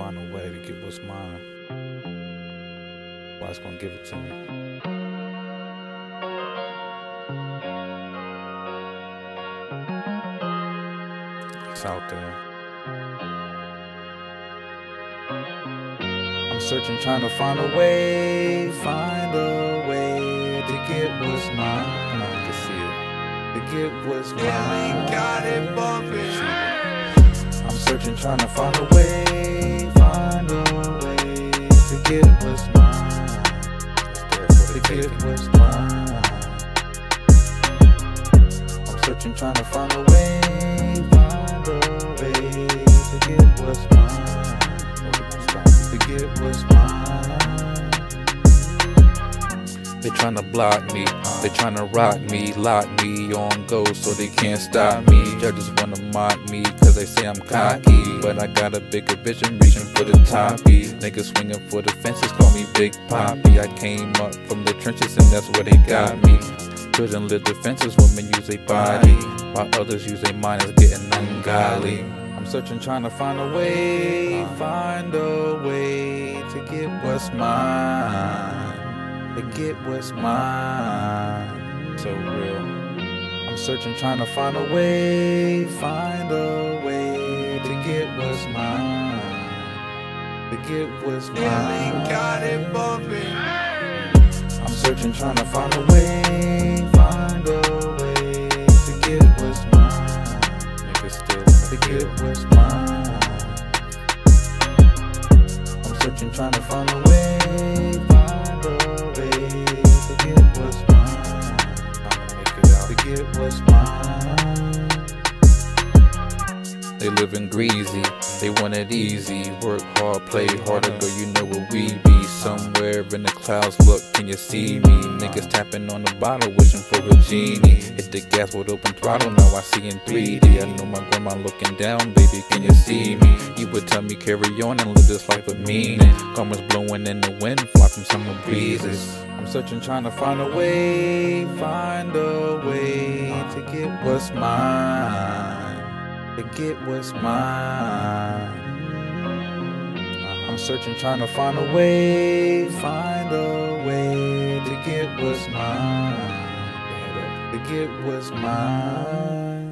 find a way to get what's mine. God's gonna give it to me. It's out there. I'm searching, trying to find a way, find a way to get what's mine. I can see it. To get what's mine. got it bumping. I'm searching, trying to find a way, Get what's mine. I'm searching, trying to find a way, find a way to get what's mine. To get what's mine. They tryna block me, they tryna rock me, lock me on go so they can't stop me. Judges wanna mock me cause they say I'm cocky. But I got a bigger vision reaching for the toppy. Niggas swinging for the fences, call me Big Poppy. I came up from the trenches and that's where they got me. Children live defenses, women use their body. While others use their mind, it's getting ungodly. I'm searching, trying to find a way, find a way to get what's mine to get what's mine. So real. I'm searching, trying to find a way, find a way to get what's mine. To get what's mine. got it bumping. I'm searching, trying to find a way, find a way to get what's mine. Niggas still to get what's mine. I'm searching, trying to find a way, They living greasy, they want it easy. Work hard, play harder, girl, you know where we be. Somewhere in the clouds, look, can you see me? Niggas tapping on the bottle, wishing for a genie. Hit the gas with open throttle, now I see in 3D. I know my grandma looking down, baby, can you see me? You would tell me carry on and live this life with meaning. Karma's blowing in the wind, fly from summer breezes. I'm searching, trying to find a way, find a way to get what's mine to get what's mine. Uh, I'm searching, trying to find a way, find a way to get what's mine. To get what's mine.